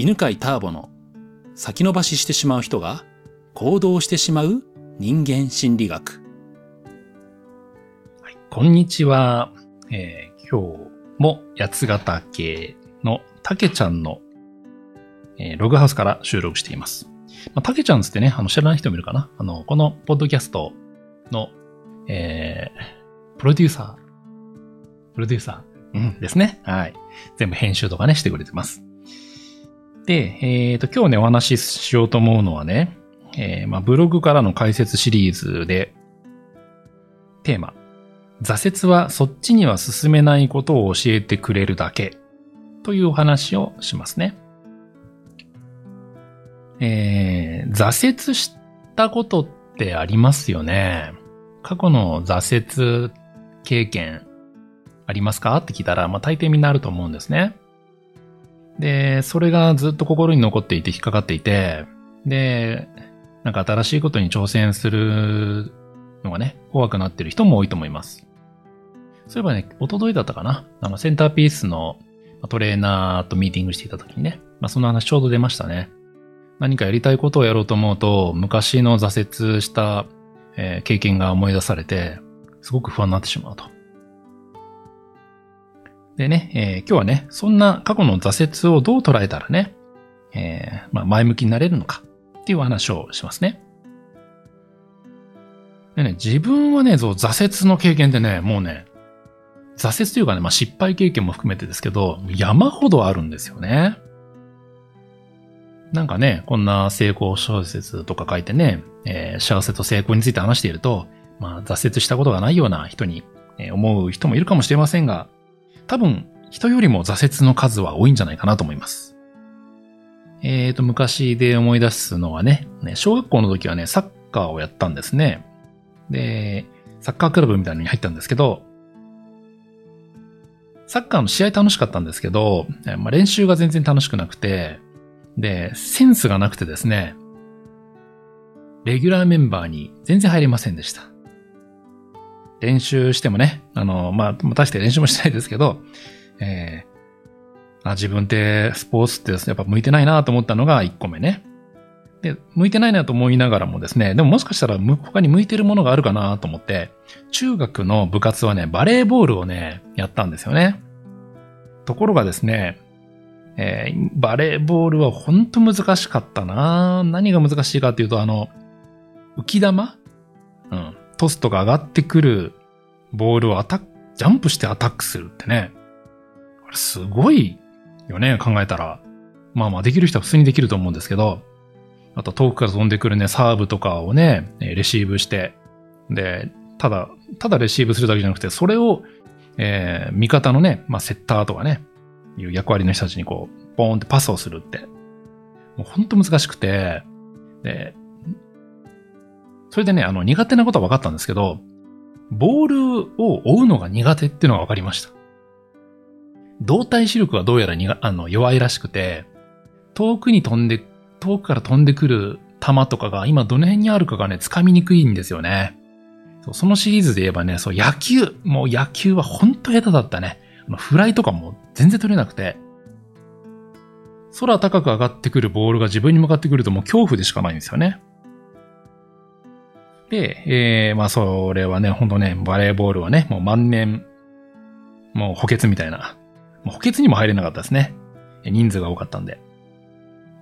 犬飼ターボの先延ばししてしまう人が行動してしまう人間心理学。はい、こんにちは。えー、今日も八ヶ岳のたけちゃんの、えー、ログハウスから収録しています。まあ、たけちゃんつってね、あの知らない人もいるかな。あの、このポッドキャストの、えー、プロデューサー、プロデューサー、うん、ですね。はい。全部編集とかね、してくれてます。で、えっ、ー、と、今日ね、お話ししようと思うのはね、えー、まあ、ブログからの解説シリーズで、テーマ、挫折はそっちには進めないことを教えてくれるだけというお話をしますね。えー、挫折したことってありますよね。過去の挫折経験ありますか？って聞いたら、まあ大抵みんなあると思うんですね。で、それがずっと心に残っていて引っかかっていて、で、なんか新しいことに挑戦するのがね、怖くなってる人も多いと思います。そういえばね、おとといだったかな？あの、センターピースのトレーナーとミーティングしていた時にね、まあ、その話ちょうど出ましたね。何かやりたいことをやろうと思うと、昔の挫折した、えー、経験が思い出されて、すごく不安になってしまうと。でね、えー、今日はね、そんな過去の挫折をどう捉えたらね、えー、まあ、前向きになれるのかっていう話をしますね。でね、自分はね、そう、挫折の経験でね、もうね、挫折というかね、まあ、失敗経験も含めてですけど、山ほどあるんですよね。なんかね、こんな成功小説とか書いてね、えー、幸せと成功について話していると、まあ、挫折したことがないような人に、え思う人もいるかもしれませんが、多分、人よりも挫折の数は多いんじゃないかなと思います。えーと、昔で思い出すのはね、小学校の時はね、サッカーをやったんですね。で、サッカークラブみたいなのに入ったんですけど、サッカーの試合楽しかったんですけど、まあ、練習が全然楽しくなくて、で、センスがなくてですね、レギュラーメンバーに全然入れませんでした。練習してもね、あの、まあ、大して練習もしないですけど、えー、あ自分ってスポーツってやっぱ向いてないなと思ったのが1個目ね。で、向いてないなと思いながらもですね、でももしかしたら他に向いてるものがあるかなと思って、中学の部活はね、バレーボールをね、やったんですよね。ところがですね、えー、バレーボールは本当難しかったな何が難しいかっていうと、あの、浮き玉うん。トスとか上がってくるボールをアタック、ジャンプしてアタックするってね。これすごいよね、考えたら。まあまあできる人は普通にできると思うんですけど、あと遠くから飛んでくるね、サーブとかをね、レシーブして、で、ただ、ただレシーブするだけじゃなくて、それを、えー、味方のね、まあセッターとかね、いう役割の人たちにこう、ポーンってパスをするって。もうほんと難しくて、で、それでね、あの、苦手なことは分かったんですけど、ボールを追うのが苦手っていうのが分かりました。動体視力はどうやらにがあの弱いらしくて、遠くに飛んで、遠くから飛んでくる球とかが今どの辺にあるかがね、掴みにくいんですよね。そそのシリーズで言えばね、そう、野球、もう野球はほんと下手だったね。フライとかも全然取れなくて、空高く上がってくるボールが自分に向かってくるともう恐怖でしかないんですよね。で、えー、まあそれはね、ほんとね、バレーボールはね、もう万年、もう補欠みたいな。もう補欠にも入れなかったですね。人数が多かったんで。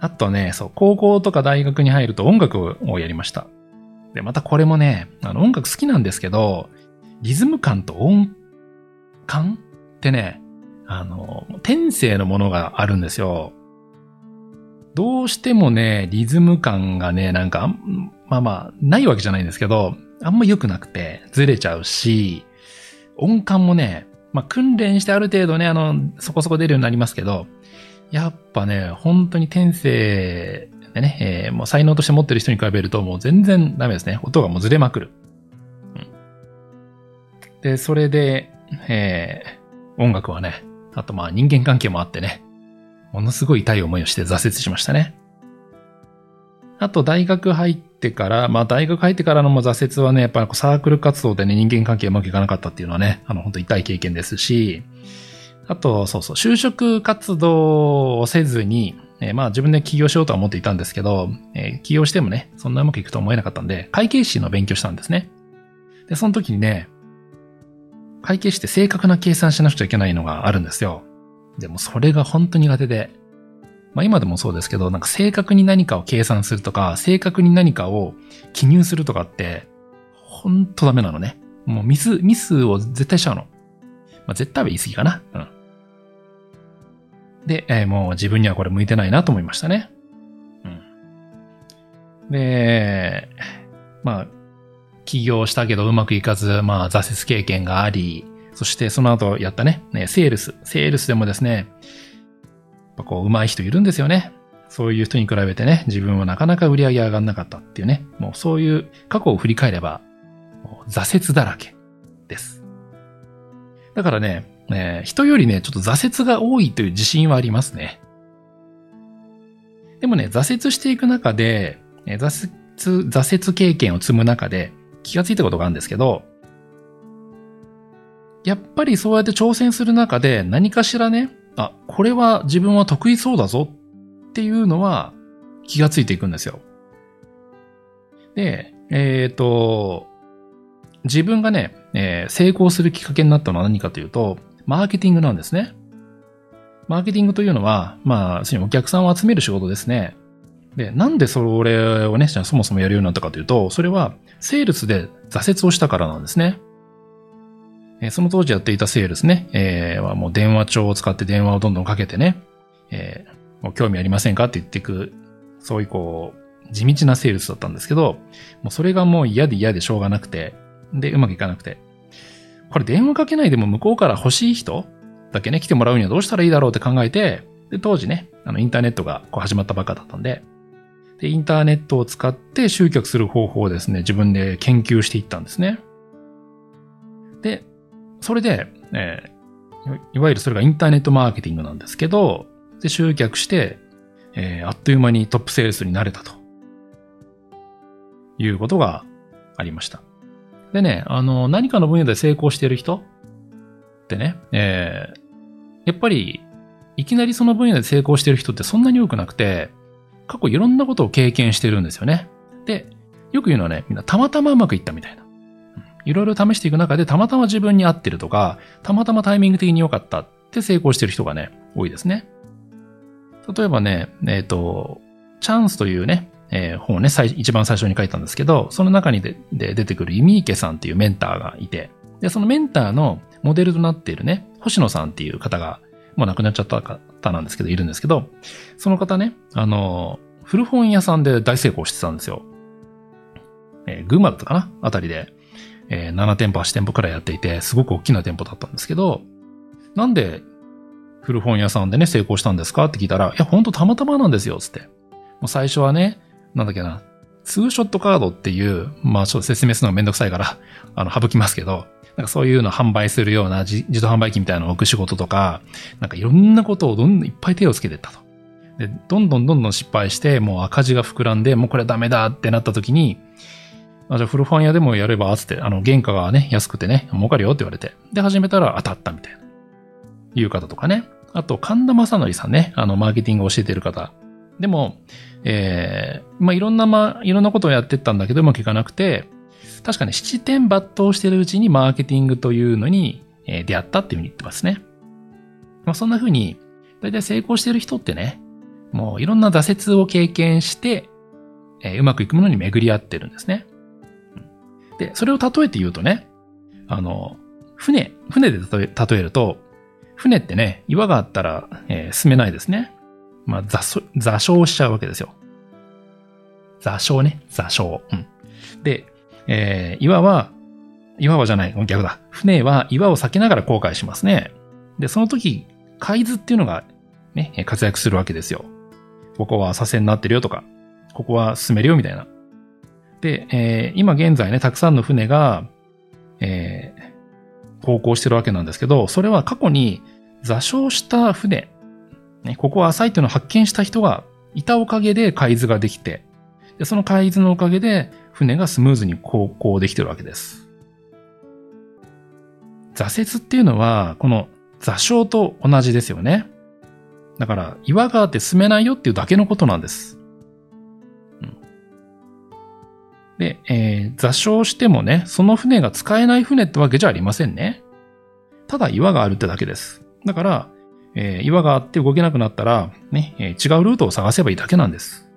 あとね、そう、高校とか大学に入ると音楽をやりました。で、またこれもね、あの音楽好きなんですけど、リズム感と音感ってね、あの、天性のものがあるんですよ。どうしてもね、リズム感がね、なんか、まあまあ、ないわけじゃないんですけど、あんま良くなくて、ずれちゃうし、音感もね、まあ訓練してある程度ね、あの、そこそこ出るようになりますけど、やっぱね、本当に天性でね、えー、もう才能として持ってる人に比べるともう全然ダメですね。音がもうずれまくる。うん、で、それで、えー、音楽はね、あとまあ人間関係もあってね、ものすごい痛い思いをして挫折しましたね。あと大学入ってから、まあ大学入ってからのも挫折はね、やっぱりサークル活動でね、人間関係うまくいかなかったっていうのはね、あの本当痛い経験ですし、あと、そうそう、就職活動をせずに、えーまあ自分で起業しようとは思っていたんですけど、えー起業してもね、そんなうまくいくとは思えなかったんで、会計士の勉強したんですね。で、その時にね、会計士って正確な計算しなくちゃいけないのがあるんですよ。でもそれが本当苦手で、まあ今でもそうですけど、なんか正確に何かを計算するとか、正確に何かを記入するとかって、ほんとダメなのね。もうミス、ミスを絶対しちゃうの。まあ絶対は言い過ぎかな。うん。で、えーもう自分にはこれ向いてないなと思いましたね。うん。で、まあ、起業したけどうまくいかず、まあ挫折経験があり、そしてその後やったね、ねセールス。セールスでもですね、ぱこう上手い人いるんですよね。そういう人に比べてね、自分はなかなか売り上げ上がんなかったっていうね、もうそういう過去を振り返れば、挫折だらけです。だからね、えー人よりね、ちょっと挫折が多いという自信はありますね。でもね、挫折していく中で、えー挫折、挫折経験を積む中で気がついたことがあるんですけど、やっぱりそうやって挑戦する中で何かしらね、あ、これは自分は得意そうだぞっていうのは気がついていくんですよ。で、えっ、と、自分がね、えー成功するきっかけになったのは何かというと、マーケティングなんですね。マーケティングというのは、まあ、すにお客さんを集める仕事ですね。で、なんでそれをね、じゃあそもそもやるようになったかというと、それは、セールスで挫折をしたからなんですね。えその当時やっていたセールスね、えーはもう電話帳を使って電話をどんどんかけてね、えーもう興味ありませんかって言っていく、そういうこう、地道なセールスだったんですけど、もうそれがもう嫌で嫌でしょうがなくて、で、うまくいかなくて。これ電話かけないでも向こうから欲しい人だけね、来てもらうにはどうしたらいいだろうって考えて、で、当時ね、あの、インターネットがこう始まったばっかだったんで、で、インターネットを使って集客する方法をですね、自分で研究していったんですね。で、それで、えーいわゆるそれがインターネットマーケティングなんですけど、で、集客して、えーあっという間にトップセールスになれたと。いうことがありました。でね、あの、何かの分野で成功している人？ってね、えーやっぱり、いきなりその分野で成功している人ってそんなに多くなくて、過去いろんなことを経験してるんですよね。で、よく言うのはね、みんなたまたまうまくいったみたいな。いろいろ試していく中でたまたま自分に合ってるとか、たまたまタイミング的に良かったって成功してる人がね、多いですね。例えばね、えっ、と、チャンスというね、えー本をね、最一番最初に書いたんですけど、その中にでで出てくるイミーケさんっていうメンターがいて、で、そのメンターのモデルとなっているね、星野さんっていう方が、もう亡くなっちゃった方なんですけど、いるんですけど、その方ね、あの、古本屋さんで大成功してたんですよ。えー群馬だったかなあたりで、えー7店舗、8店舗くらいやっていて、すごく大きな店舗だったんですけど、なんで古本屋さんでね、成功したんですかって聞いたら、いや、ほんとたまたまなんですよ、つって。もう最初はね、なんだっけな、ツーショットカードっていう、まあちょっと説明するのがめんどくさいから、あの、省きますけど、なんかそういうの販売するような自動販売機みたいなのを置く仕事とか、なんかいろんなことをどんどんいっぱい手をつけてったと。で、どんどんどんどん失敗して、もう赤字が膨らんで、もうこれダメだってなった時に、あじゃあ古本屋でもやれば、つって、あの、原価がね、安くてね、儲かるよって言われて。で、始めたら当たったみたいな。いう方とかね。あと、神田正則さんね、あの、マーケティングを教えている方。でも、えー、まあ、いろんな、ま、いろんなことをやってったんだけど、うまくいかなくて、確かね、七点抜刀してるうちにマーケティングというのに、えー出会ったっていうふうに言ってますね。まあ、そんな風に、だいたい成功してる人ってね、もういろんな挫折を経験して、えーうまくいくものに巡り合ってるんですね。で、それを例えて言うとね、あの、船、船で例え例えると、船ってね、岩があったら、えー進めないですね。まあ、座座礁しちゃうわけですよ。座礁ね、座礁。うん。で、えー岩は、岩はじゃない、逆だ。船は岩を避けながら航海しますね。で、その時、海図っていうのが、ね、活躍するわけですよ。ここは浅瀬になってるよとか、ここは進めるよみたいな。で、えー今現在ね、たくさんの船が、えー航行してるわけなんですけど、それは過去に座礁した船、ね、ここは浅いっていうのを発見した人がいたおかげで海図ができて、でその海図のおかげで船がスムーズに航行できてるわけです。挫折っていうのは、この座礁と同じですよね。だから、岩があって進めないよっていうだけのことなんです。で、えー座礁してもね、その船が使えない船ってわけじゃありませんね。ただ岩があるってだけです。だから、えー岩があって動けなくなったら、ね、えー違うルートを探せばいいだけなんです。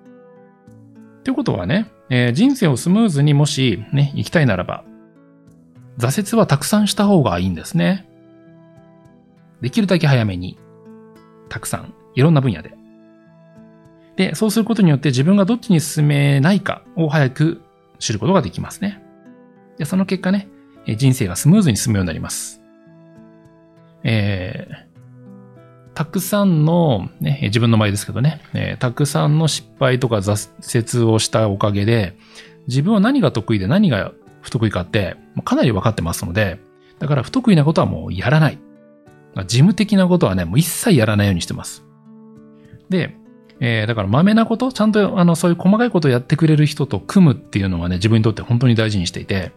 ということはね、えー人生をスムーズにもしね、生きたいならば、挫折はたくさんした方がいいんですね。できるだけ早めに、たくさん、いろんな分野で。で、そうすることによって自分がどっちに進めないかを早く知ることができますね。で、その結果ね、人生がスムーズに進むようになります。えーたくさんの、ね、自分の前ですけどね、えーたくさんの失敗とか挫折をしたおかげで、自分は何が得意で何が不得意かって、かなり分かってますので、だから不得意なことはもうやらない。事務的なことはね、もう一切やらないようにしてます。で、えーだから豆なこと、ちゃんとあの、そういう細かいことをやってくれる人と組むっていうのがね、自分にとって本当に大事にしていて、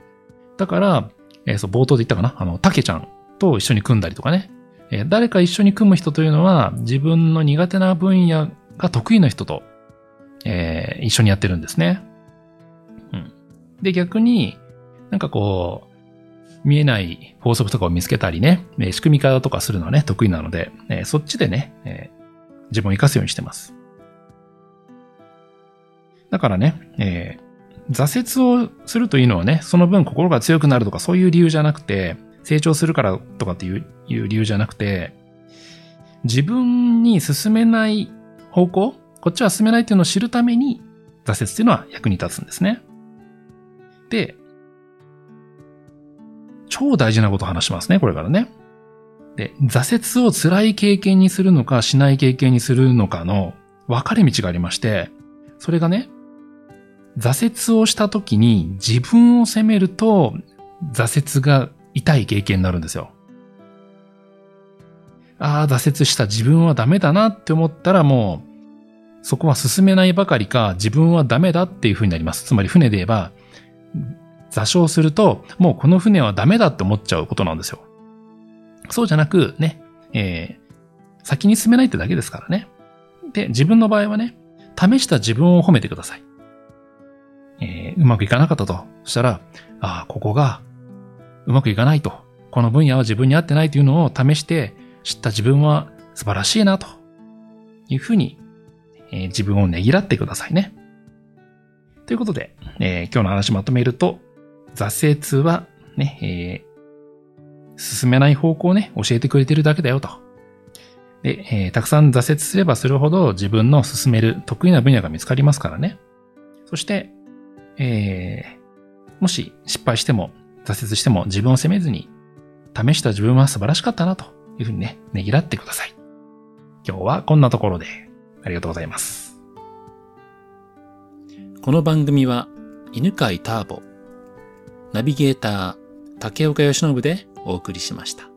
だから、えーそう、冒頭で言ったかな？あの、たけちゃんと一緒に組んだりとかね、えー誰か一緒に組む人というのは、自分の苦手な分野が得意な人と、えー一緒にやってるんですね。うん。で、逆に、なんかこう、見えない法則とかを見つけたりね、えー仕組み化とかするのはね、得意なので、えーそっちでね、えー自分を活かすようにしてます。だからね、えー挫折をするというのはね、その分心が強くなるとかそういう理由じゃなくて、成長するからとかっていういう理由じゃなくて、自分に進めない方向、こっちは進めないっていうのを知るために、挫折っていうのは役に立つんですね。で、超大事なことを話しますね、これからね。で、挫折を辛い経験にするのかしない経験にするのかの分かれ道がありまして、それがね、挫折をした時に自分を責めると挫折が痛い経験になるんですよ。ああ、挫折した自分はダメだなって思ったらもう、そこは進めないばかりか自分はダメだっていう風になります。つまり船で言えば、座礁すると、もうこの船はダメだって思っちゃうことなんですよ。そうじゃなく、ね、えー先に進めないってだけですからね。で、自分の場合はね、試した自分を褒めてください。えーうまくいかなかったと。そしたら、ああ、ここがうまくいかないと。この分野は自分に合ってないというのを試して知った自分は素晴らしいなというふうに、えー自分をねぎらってくださいね。ということで、えー今日の話まとめると、挫折はね、えー進めない方向をね、教えてくれてるだけだよと。で、えーたくさん挫折すればするほど自分の進める得意な分野が見つかりますからね。そして、えーもし失敗しても、挫折しても自分を責めずに、試した自分は素晴らしかったなというふうにね、ねぎらってください。今日はこんなところで、ありがとうございます。この番組は犬飼ターボ、ナビゲーター竹岡由伸でお送りしました。